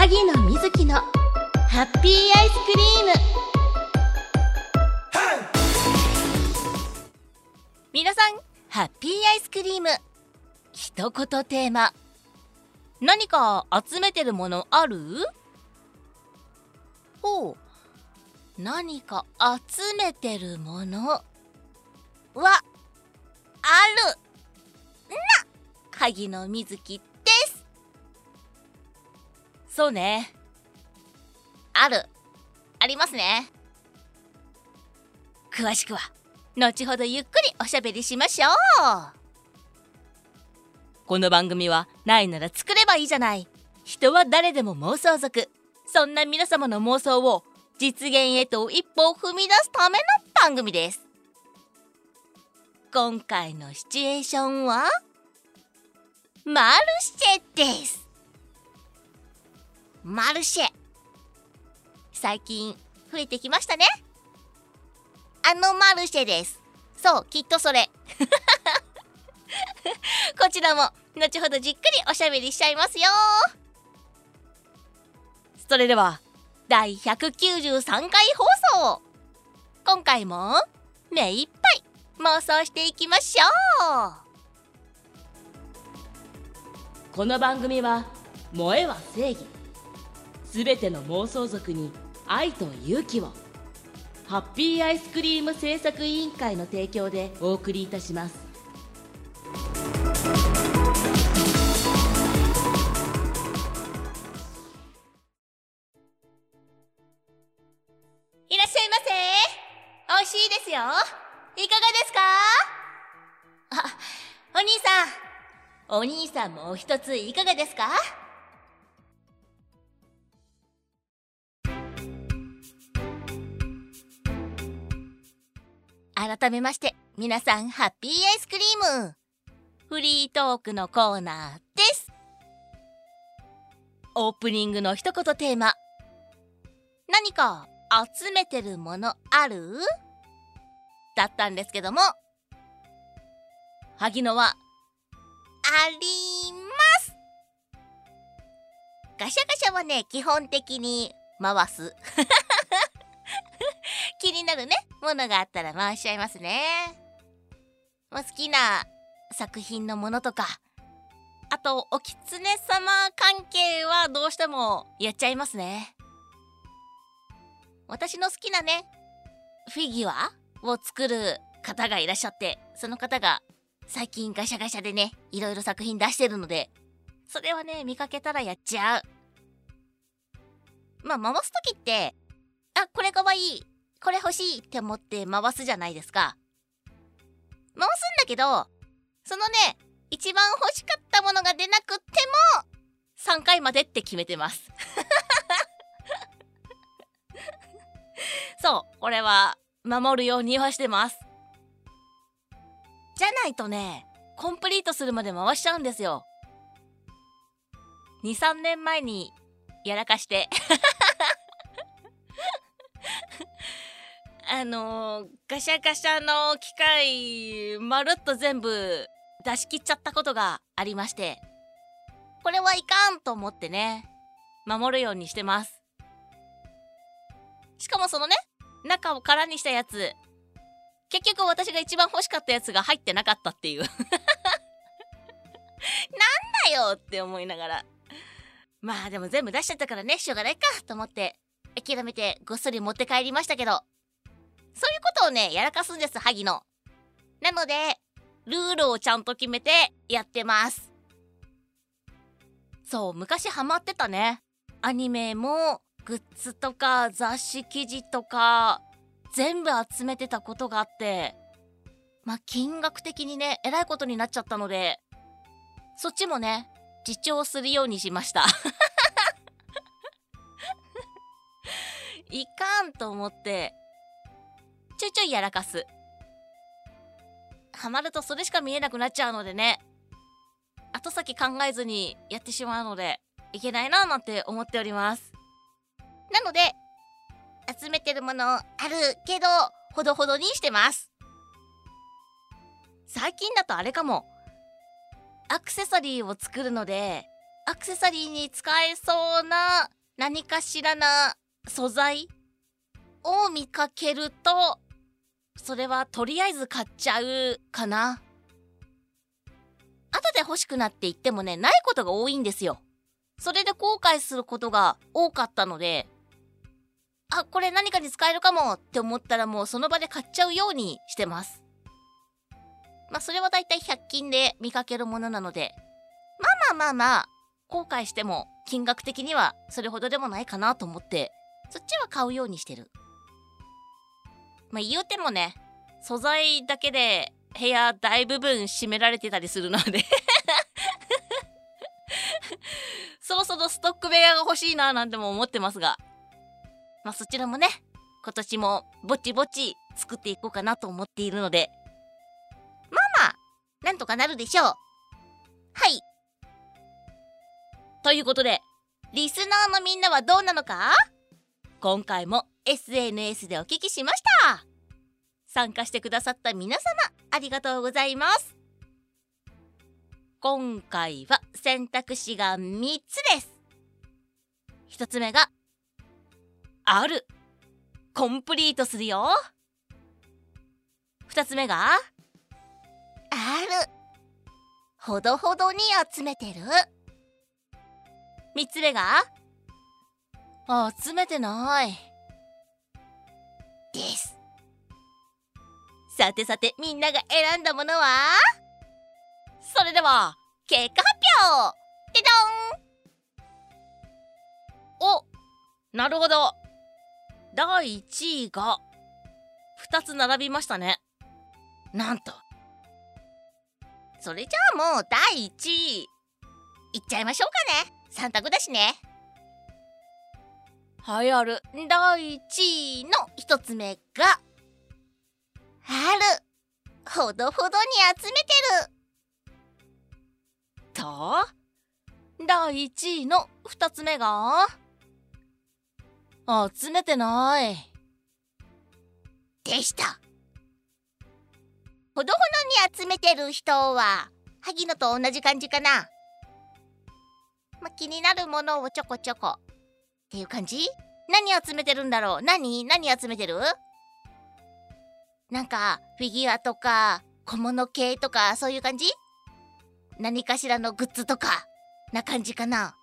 萩野瑞希のハッピーアイスクリーム。皆さんハッピーアイスクリーム。一言テーマ。何か集めてるものある？ほう。何か集めてるものはある。な萩野瑞希です。そうね。ある。ありますね。詳しくは後ほどゆっくりおしゃべりしましょう。この番組はないなら作ればいいじゃない。人は誰でも妄想族。そんな皆様の妄想を実現へと一歩を踏み出すための番組です。今回のシチュエーションはマルシェです。マルシェ。最近増えてきましたね。あのマルシェです。そうきっとそれ。こちらも後ほどじっくりおしゃべりしちゃいますよ。それでは第193回放送。今回も目いっぱい妄想していきましょう。この番組は「萌えは正義」すべての妄想族に愛と勇気を。ハッピーアイスクリーム製作委員会の提供でお送りいたします。いらっしゃいませ。美味しいですよ。いかがですか？あお兄さん。お兄さんもお一ついかがですか？改めまして皆さんハッピーアイスクリーム。フリートークのコーナーです。オープニングの一言テーマ。何か集めてるものある？だったんですけども。萩野はあります。ガシャガシャはね基本的に回す。気になるねものがあったら回しちゃいますね、まあ、好きな作品のものとかあとお狐様関係はどうしてもやっちゃいますね。私の好きなねフィギュアを作る方がいらっしゃってその方が最近ガシャガシャでねいろいろ作品出してるのでそれはね見かけたらやっちゃう。まあ回す時ってあこれかわいいこれ欲しいって思って回すじゃないですか。回すんだけどそのね一番欲しかったものが出なくっても3回までって決めてます。そうこれは守るようにはしてます。じゃないとねコンプリートするまで回しちゃうんですよ。23年前にやらかして。あの、ガシャガシャの機械まるっと全部出し切っちゃったことがありましてこれはいかんと思ってね守るようにしてます。しかもそのね中を空にしたやつ結局私が一番欲しかったやつが入ってなかったっていう。なんだよって思いながら。まあでも全部出しちゃったからねしょうがないかと思って諦めてごっそり持って帰りましたけど。そういうことをねやらかすんです萩野なのでルールをちゃんと決めてやってます。そう昔ハマってたね。アニメもグッズとか雑誌記事とか全部集めてたことがあってまあ金額的にねえらいことになっちゃったのでそっちもね自重するようにしました。いかんと思ってちょいちょいやらかす。ハマるとそれしか見えなくなっちゃうのでね。後先考えずにやってしまうのでいけないななんて思っております。なので集めてるものあるけどほどほどにしてます。最近だとあれかも。アクセサリーを作るのでアクセサリーに使えそうな何かしらな素材を見かけるとそれはとりあえず買っちゃうかな。後で欲しくなって言ってもねないことが多いんですよ。それで後悔することが多かったのであこれ何かに使えるかもって思ったらもうその場で買っちゃうようにしてます。まあそれはだいたい100均で見かけるものなのでまあまあまあまあ後悔しても金額的にはそれほどでもないかなと思ってそっちは買うようにしてる。まあ言うてもね素材だけで部屋大部分占められてたりするので。そろそろストック部屋が欲しいななんても思ってますが。まあそちらもね今年もぼちぼち作っていこうかなと思っているので。まあまあなんとかなるでしょう。はい。ということでリスナーのみんなはどうなのか？今回も SNS でお聞きしました。参加してくださった皆様ありがとうございます。今回は選択肢が3つです。1つ目がある。コンプリートするよ。2つ目がある。ほどほどに集めてる。3つ目が集めてない。さてさてみんなが選んだものは？それでは結果発表！でどん！おなるほど。第1位が2つ並びましたね。なんと。それじゃあもう第1位。いっちゃいましょうかね。3択だしね。はいある第1位の1つ目がある。ほどほどに集めてる。と第1位の2つ目が？集めてない。でした。ほどほどに集めてる人は萩野と同じ感じかな。まあ、気になるものをちょこちょこ。っていう感じ？何集めてるんだろう？何？何集めてる？なんかフィギュアとか小物系とかそういう感じ？何かしらのグッズとかな感じかな？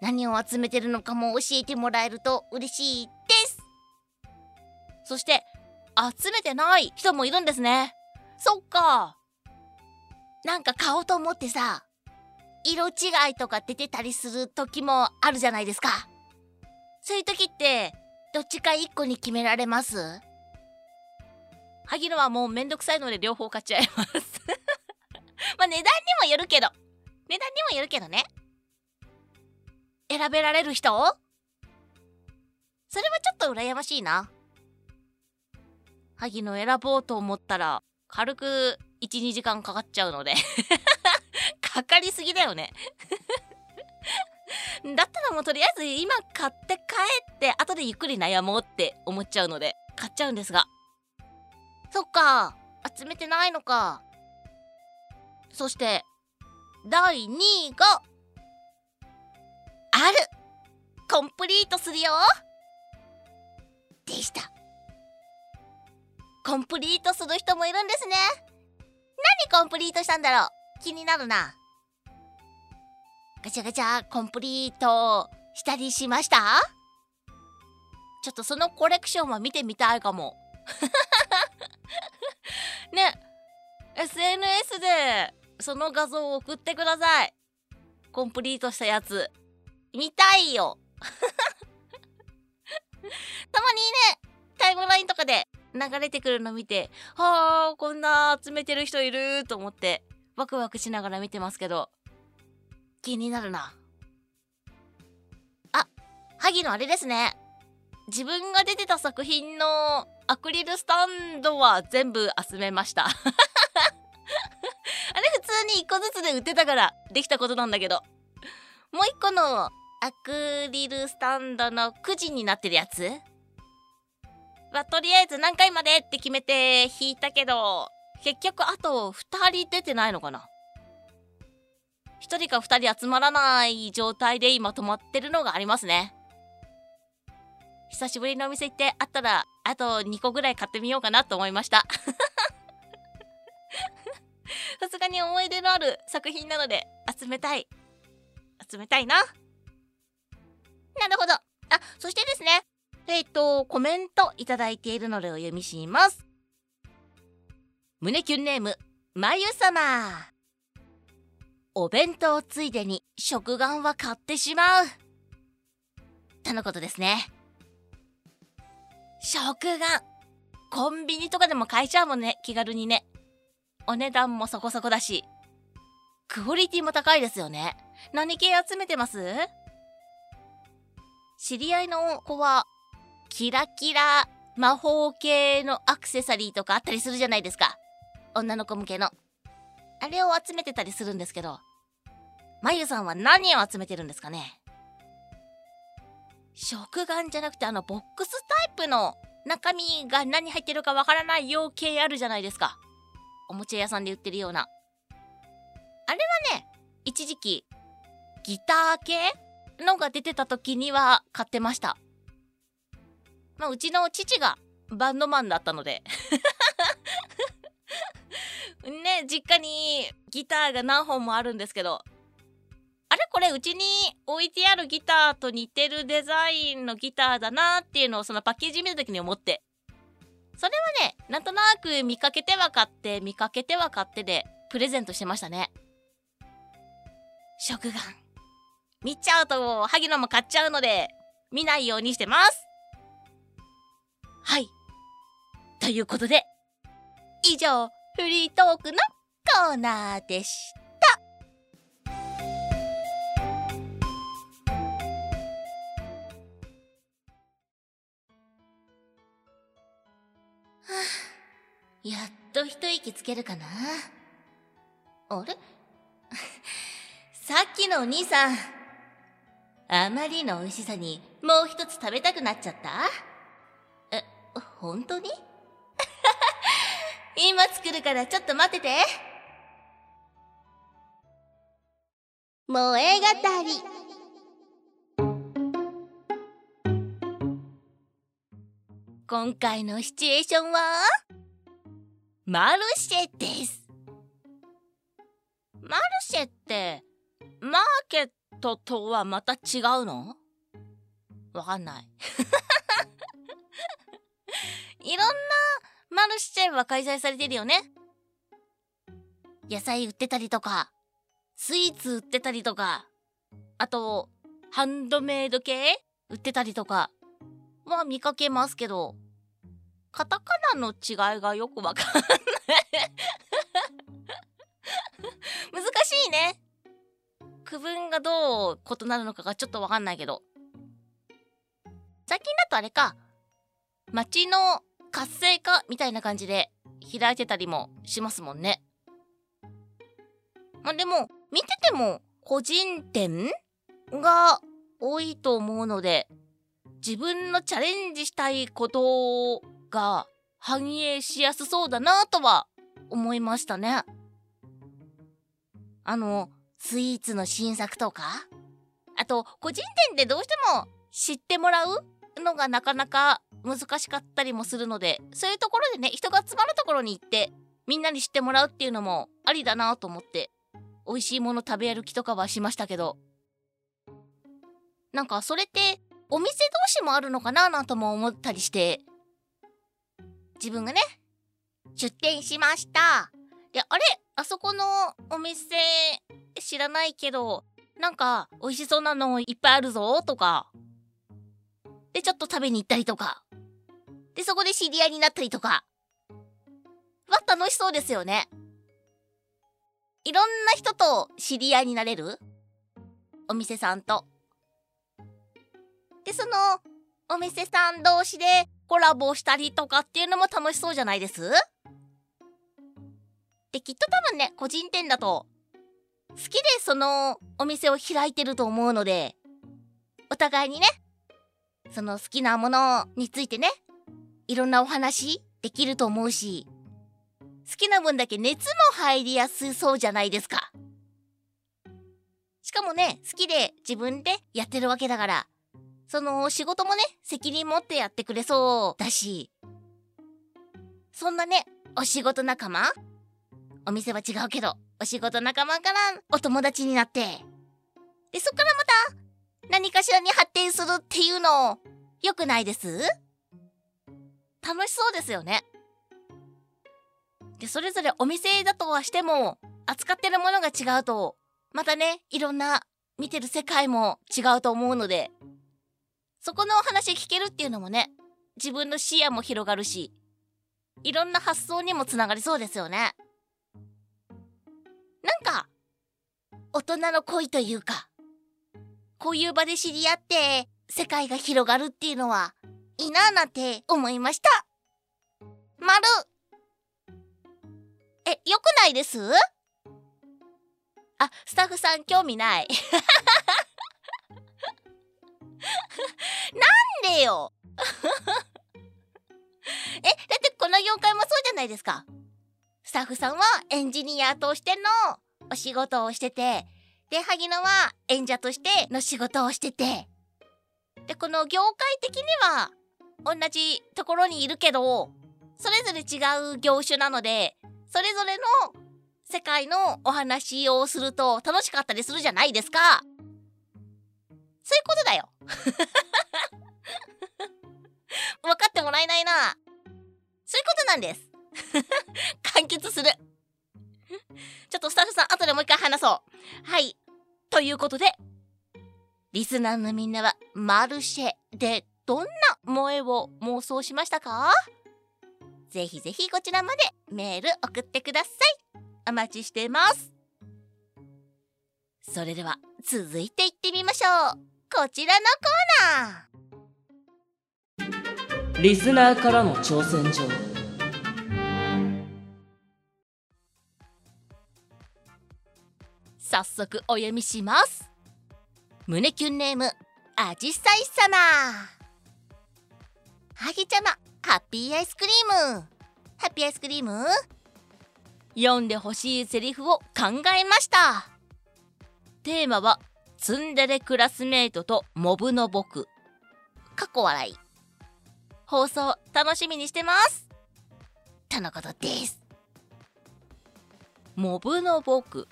何を集めてるのかも教えてもらえると嬉しいです。そして集めてない人もいるんですね。そっか。なんか買おうと思ってさ色違いとか出てたりする時もあるじゃないですか。そういう時ってどっちか1個に決められます？萩野はもうめんどくさいので両方買っちゃいます。まあ値段にもよるけど。値段にもよるけどね。選べられる人？それはちょっと羨ましいな。萩野選ぼうと思ったら軽く12時間かかっちゃうので。かかりすぎだよね。だったらもうとりあえず今買って帰って後でゆっくり悩もうって思っちゃうので買っちゃうんですが。そっか。集めてないのか。そして第2位がある。コンプリートするよ。でした。コンプリートする人もいるんですね。何コンプリートしたんだろう。気になるな。ガチャガチャコンプリートしたりしました？ちょっとそのコレクションは見てみたいかも。SNS でその画像を送ってください。コンプリートしたやつ。見たいよ。たまにねタイムラインとかで流れてくるの見てはあこんな集めてる人いると思ってワクワクしながら見てますけど気になるな。あ萩のあれですね。自分が出てた作品のアクリルスタンドは全部集めました。あれ普通に1個ずつで売ってたからできたことなんだけど。もう1個のアクリルスタンドのくじになってるやつ。はとりあえず何回までって決めて引いたけど結局あと2人出てないのかな。1人か2人集まらない状態で今止まってるのがありますね。久しぶりのお店行ってあったらあと2個ぐらい買ってみようかなと思いました。さすがに思い出のある作品なので集めたい。集めたいな。なるほど。あそしてですねえっ、ー、とコメントいただいているのでお読みします。胸キュンネームまゆさま。お弁当ついでに食玩は買ってしまう。とのことですね。食玩。コンビニとかでも買えちゃうもんね。気軽にね。お値段もそこそこだし。クオリティも高いですよね。何系集めてます？知り合いの子はキラキラ魔法系のアクセサリーとかあったりするじゃないですか。女の子向けの。あれを集めてたりするんですけど。まゆさんは何を集めてるんですかね？食玩じゃなくてあのボックスタイプの中身が何入ってるかわからないよう系あるじゃないですか。おもちゃ屋さんで売ってるような。あれはね一時期ギター系のが出てた時には買ってました。まあうちの父がバンドマンだったので。ね実家にギターが何本もあるんですけどこれうちに置いてあるギターと似てるデザインのギターだなっていうのをそのパッケージ見た時に思って。それはねなんとなく見かけては買って見かけては買ってでプレゼントしてましたね。食玩。見ちゃうと萩野も買っちゃうので見ないようにしてます。はい。ということで以上フリートークのコーナーでした。やっと一息つけるかな。あれ？さっきのお兄さん。あまりの美味しさにもう一つ食べたくなっちゃった？え本当に？今作るからちょっと待ってて。萌え語り。今回のシチュエーションは？マルシェです。マルシェってマーケットとはまた違うの？わかんない。いろんなマルシェは開催されてるよね。野菜売ってたりとかスイーツ売ってたりとかあとハンドメイド系売ってたりとかは見かけますけど。カタカナの違いがよくわかんない。難しいね。区分がどう異なるのかがちょっとわかんないけど。最近だとあれか。街の活性化みたいな感じで開いてたりもしますもんね。まあでも見てても個人店が多いと思うので自分のチャレンジしたいことが反映しやすそうだなとは思いましたね。あの、スイーツの新作とか、あと、個人店でどうしても知ってもらうのがなかなか難しかったりもするので、そういうところでね、人が集まるところに行って、みんなに知ってもらうっていうのもありだなと思って、美味しいもの食べ歩きとかはしましたけど、なんかそれってお店同士もあるのかななんとも思ったりして、自分がね、出店しました。で、あれ？あそこのお店知らないけど、なんか美味しそうなのいっぱいあるぞとか。で、ちょっと食べに行ったりとか。で、そこで知り合いになったりとか。は楽しそうですよね。いろんな人と知り合いになれる？お店さんと。で、そのお店さん同士でコラボしたりとかっていうのも楽しそうじゃないです？できっと多分ね個人店だと好きでそのお店を開いてると思うのでお互いにねその好きなものについてねいろんなお話できると思うし好きな分だけ熱も入りやすそうじゃないですか。しかもね、好きで自分でやってるわけだから、その仕事もね、責任持ってやってくれそうだし、そんなね、お仕事仲間？お店は違うけど、お仕事仲間からお友達になって、で、そっからまた何かしらに発展するっていうの、良くないです？楽しそうですよね。で、それぞれお店だとはしても、扱ってるものが違うと、またね、いろんな見てる世界も違うと思うので、そこのお話聞けるっていうのもね、自分の視野も広がるし、いろんな発想にもつながりそうですよね。なんか、大人の恋というか、こういう場で知り合って世界が広がるっていうのは、いいなぁなんて思いました。まる。え、よくないです？あ、スタッフさん興味ない。よ え、だってこの業界もそうじゃないですか。スタッフさんはエンジニアとしてのお仕事をしてて、で、萩野は演者としての仕事をしてて、で、この業界的には同じところにいるけど、それぞれ違う業種なので、それぞれの世界のお話をすると楽しかったりするじゃないですか。そういうことだよ。分かってもらえないな。そういうことなんです。完結する。ちょっとスタッフさん、後でもう一回話そう。はい。ということで、リスナーのみんなはマルシェでどんな萌えを妄想しましたか？ぜひぜひこちらまでメール送ってください。お待ちしてます。それでは続いていってみましょう。こちらのコーナー。リスナーからの挑戦状。早速お読みします。胸キュンネーム、あじさい様。はぎちゃま、ハッピーアイスクリーム。ハッピーアイスクリーム？読んでほしいセリフを考えました。テーマは、ツンデレクラスメイトとモブの僕。かっこ笑い。放送楽しみにしてます。とのことです。モブの僕。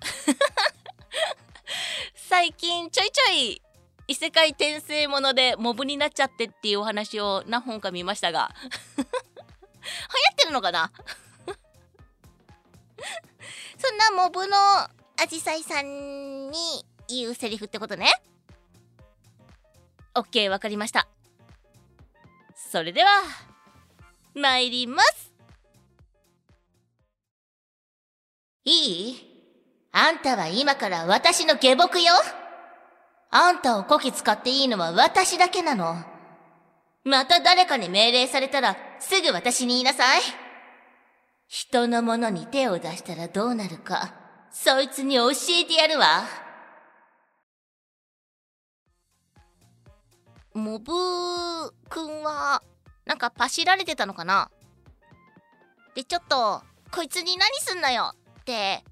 最近ちょいちょい異世界転生ものでモブになっちゃってっていうお話を何本か見ましたが 流行ってるのかな？そんなモブのアジサイさんに言うセリフってことね OK わかりましたそれでは参りますいい？あんたは今から私の下僕よあんたをこき使っていいのは私だけなの。また誰かに命令されたらすぐ私に言いなさい。人のものに手を出したらどうなるか、そいつに教えてやるわ。モブくんは、なんかパシられてたのかな？で、ちょっと、こいつに何すんなよって、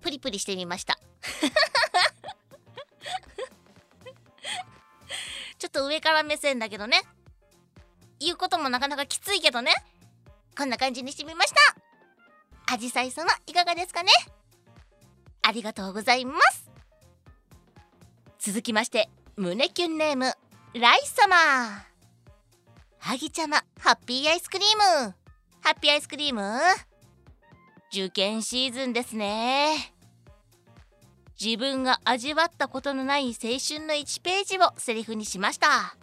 プリプリしてみました。ちょっと上から目線だけどね。言うこともなかなかきついけどね。こんな感じにしてみました。アジサイ様いかがですかね？ありがとうございます。続きまして、胸キュンネーム、ライス様。ハギちゃま、ハッピーアイスクリーム。ハッピーアイスクリーム？受験シーズンですね。自分が味わったことのない青春の1ページをセリフにしました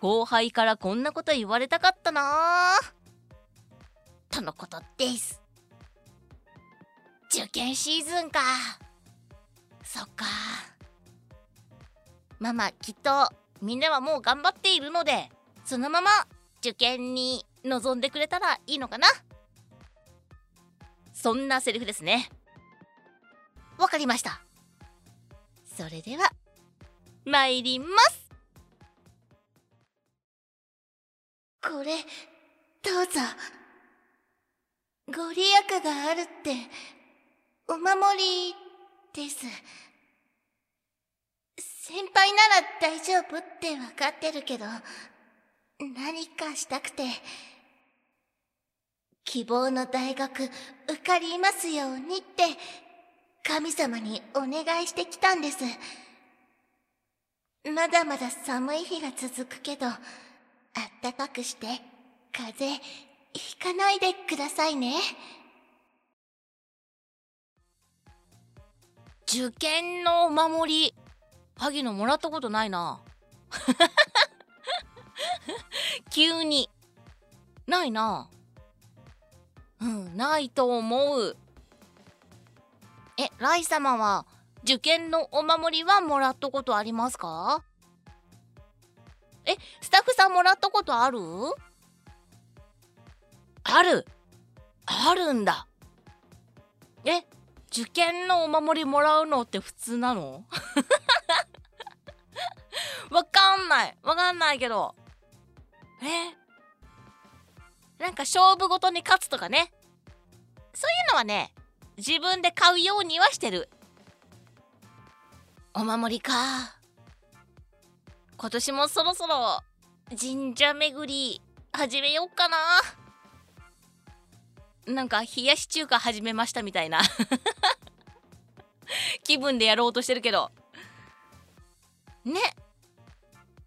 後輩からこんなこと言われたかったなとのことです受験シーズンかそっかまあまあきっとみんなはもう頑張っているのでそのまま受験に臨んでくれたらいいのかなそんなセリフですねわかりました。それでは、参ります。これ、どうぞ。ご利益があるって、お守りです。先輩なら大丈夫ってわかってるけど、何かしたくて、希望の大学受かりますようにって、神様にお願いしてきたんです。まだまだ寒い日が続くけど、あったかくして、風邪ひかないでくださいね。受験のお守り、萩野もらったことないな。急に。ないな。うん、ないと思う。え、ライ様は受験のお守りはもらったことありますか？え、スタッフさんもらったことある？あるあるんだえ受験のお守りもらうのって普通なの？かんない。わかんないけど。え？なんか勝負ごとに勝つとかね。そういうのはね自分で買うようにはしてる。お守りか。今年もそろそろ神社巡り始めよっかな。なんか冷やし中華始めましたみたいな。気分でやろうとしてるけど。ね。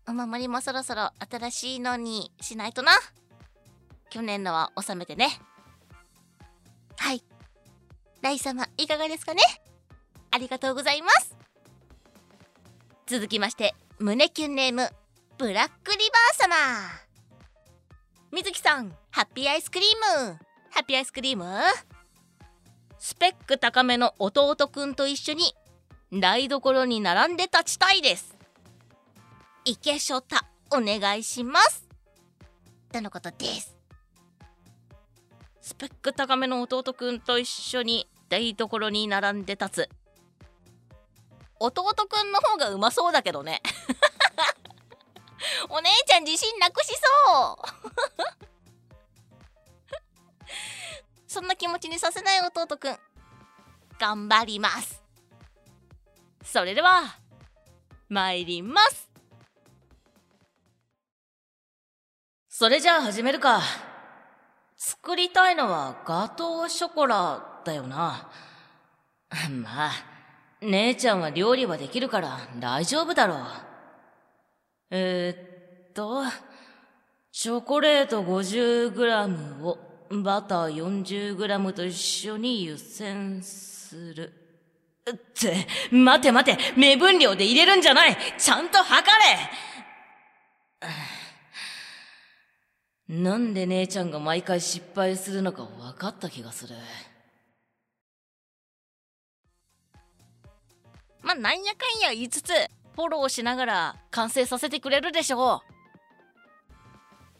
お守りもそろそろ新しいのにしないとな。去年のは収めてね。はい。ライ様いかがですかね？ありがとうございます。続きまして胸キュンネームブラックリバー様。水木さんハッピーアイスクリーム。ハッピーアイスクリーム？スペック高めの弟くんと一緒に台所に並んで立ちたいです。池翔太お願いします。とのことです。スペック高めの弟くんと一緒に台所に並んで立つ。弟くんの方がうまそうだけどね。お姉ちゃん自信なくしそう。そんな気持ちにさせない弟くん。頑張ります。それでは参りますそれじゃあ始めるか。作りたいのはガトーショコラだよな。まあ姉ちゃんは料理はできるから大丈夫だろう。えー、っとチョコレート 50g をバター 40g と一緒に湯煎する。って、待て待て目分量で入れるんじゃない。ちゃんと測れ。なんで姉ちゃんが毎回失敗するのか分かった気がする。まあ、なんやかんや言いつつ、フォローしながら完成させてくれるでしょう。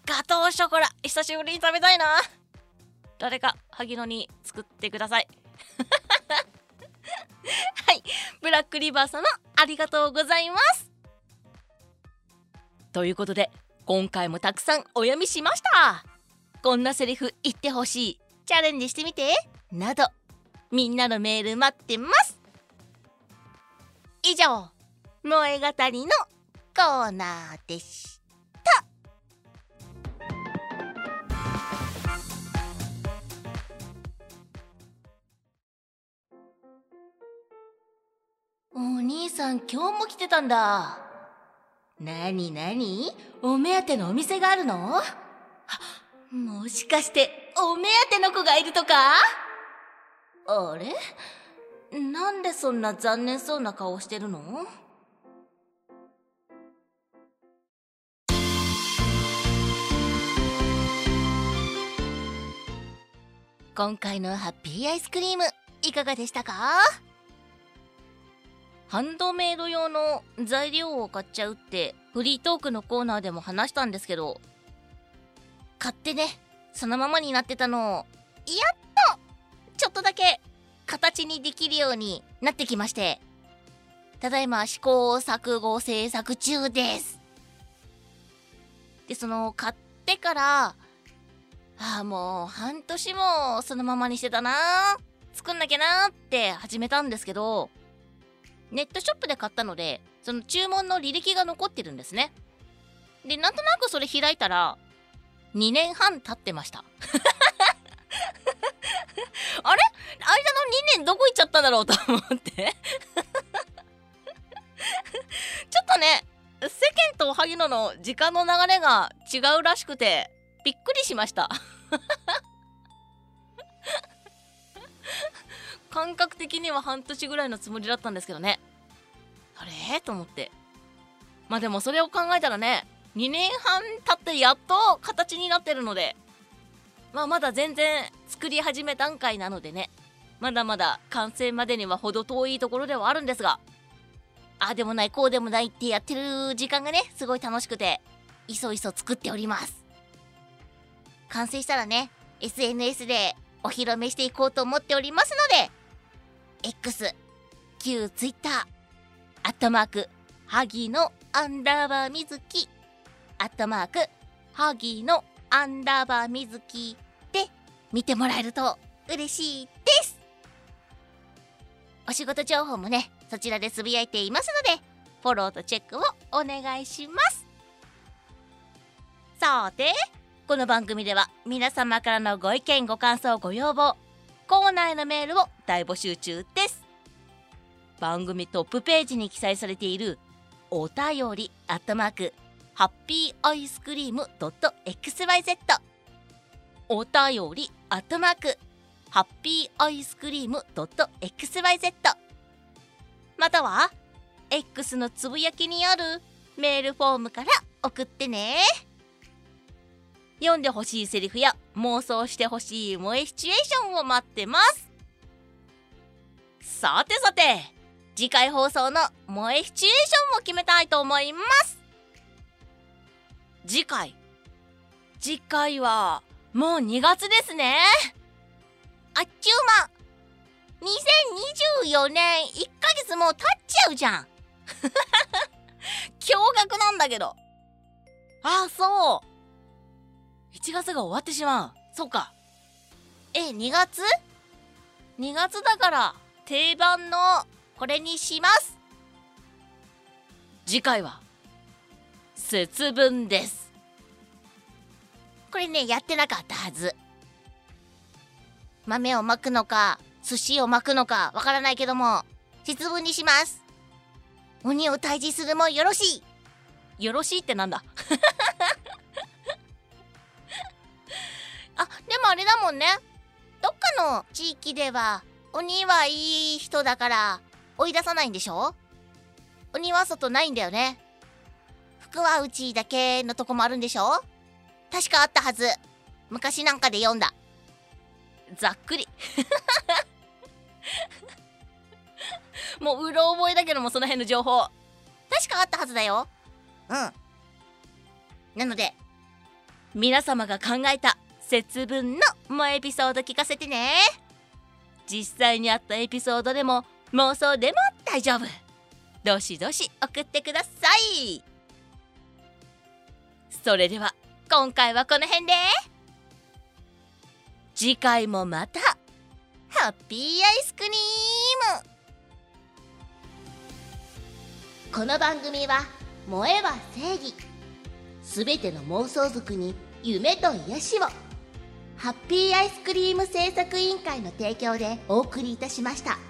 ガトーショコラ、久しぶりに食べたいな。誰か萩野に作ってください はいブラックリバー様ありがとうございますということで今回もたくさんお読みしました。こんなセリフ言ってほしい。チャレンジしてみて。など。みんなのメール待ってます。以上。萌え語りのコーナーでした。お兄さん今日も来てたんだ。なになにお目当てのお店があるの？もしかしてお目当ての子がいるとか？あれ？なんでそんな残念そうな顔してるの？今回のハッピーアイスクリームいかがでしたか？ハンドメイド用の材料を買っちゃうってフリートークのコーナーでも話したんですけど買ってねそのままになってたのをやっとちょっとだけ形にできるようになってきましてただいま試行錯誤制作中です。でその買ってからああもう半年もそのままにしてたな作んなきゃなって始めたんですけどネットショップで買ったのでその注文の履歴が残ってるんですね。でなんとなくそれ開いたら2年半経ってました。あれ？間の2年どこ行っちゃったんだろうと思って。ちょっとね世間と萩野の時間の流れが違うらしくてびっくりしました。感覚的には半年ぐらいのつもりだったんですけどね。あれ？と思って。まあでもそれを考えたらね2年半経ってやっと形になってるのでまあまだ全然作り始め段階なのでねまだまだ完成までには程遠いところではあるんですがああでもないこうでもないってやってる時間がねすごい楽しくていそいそ作っております。完成したらね SNS でお披露目していこうと思っておりますので X 旧 Twitter アットマークハギのアンダーバーみずきアットマークハギのアンダーバーみずきで見てもらえると嬉しいです。お仕事情報もねそちらでつぶやいていますのでフォローとチェックをお願いします。さてこの番組では皆様からのご意見ご感想ご要望コーナーへのメールを大募集中です。番組トップページに記載されているお便りアットマークハッピーアイスクリーム .xyz お便りアットマークハッピーアイスクリーム .xyz または X のつぶやきにあるメールフォームから送ってね。読んでほしいセリフや妄想してほしい萌えシチュエーションを待ってます。さてさて次回放送の萌えシチュエーションも決めたいと思います。次回。次回はもう2月ですね。あっちゅう間。2024年1ヶ月もう経っちゃうじゃん。驚愕なんだけど。ああそう。1月が終わってしまう。そうか。え2月 ?2 月だから定番のこれにします。次回は節分です。これねやってなかったはず。豆を巻くのか寿司を巻くのかわからないけども節分にします。鬼を退治するもよろしい。よろしいってなんだ。あでもあれだもんね。どっかの地域では鬼はいい人だから追い出さないんでしょ？鬼は外ないんだよね。服はうちだけのとこもあるんでしょ？確かあったはず。昔なんかで読んだ。ざっくり。もううろ覚えだけどもその辺の情報。確かあったはずだよ。うん。なので皆様が考えた節分の萌エピソード聞かせてね。実際にあったエピソードでも妄想でも大丈夫。どしどし送ってください。それでは今回はこの辺で。次回もまたハッピーアイスクリームこの番組は「燃えは正義」すべての妄想族に夢と癒しを。ハッピーアイスクリーム製作委員会の提供でお送りいたしました。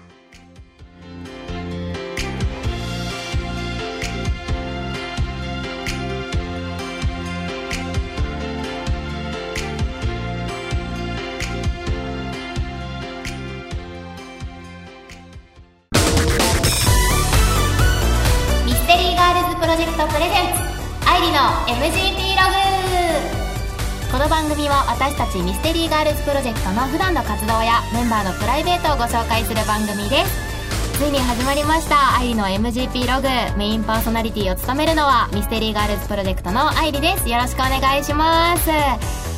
番組は私たちミステリーガールズプロジェクトの普段の活動やメンバーのプライベートをご紹介する番組です。ついに始まりました。愛理の MGP ログメインパーソナリティを務めるのはミステリーガールズプロジェクトの愛理です。よろしくお願いします。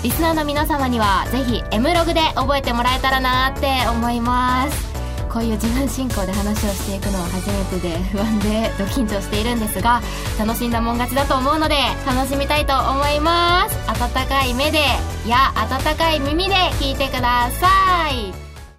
リスナーの皆様にはぜひ M ログで覚えてもらえたらなって思います。こういう自分進行で話をしていくのは初めてで不安でド緊張しているんですが楽しんだもん勝ちだと思うので楽しみたいと思います温かい目でや温かい耳で聞いてください。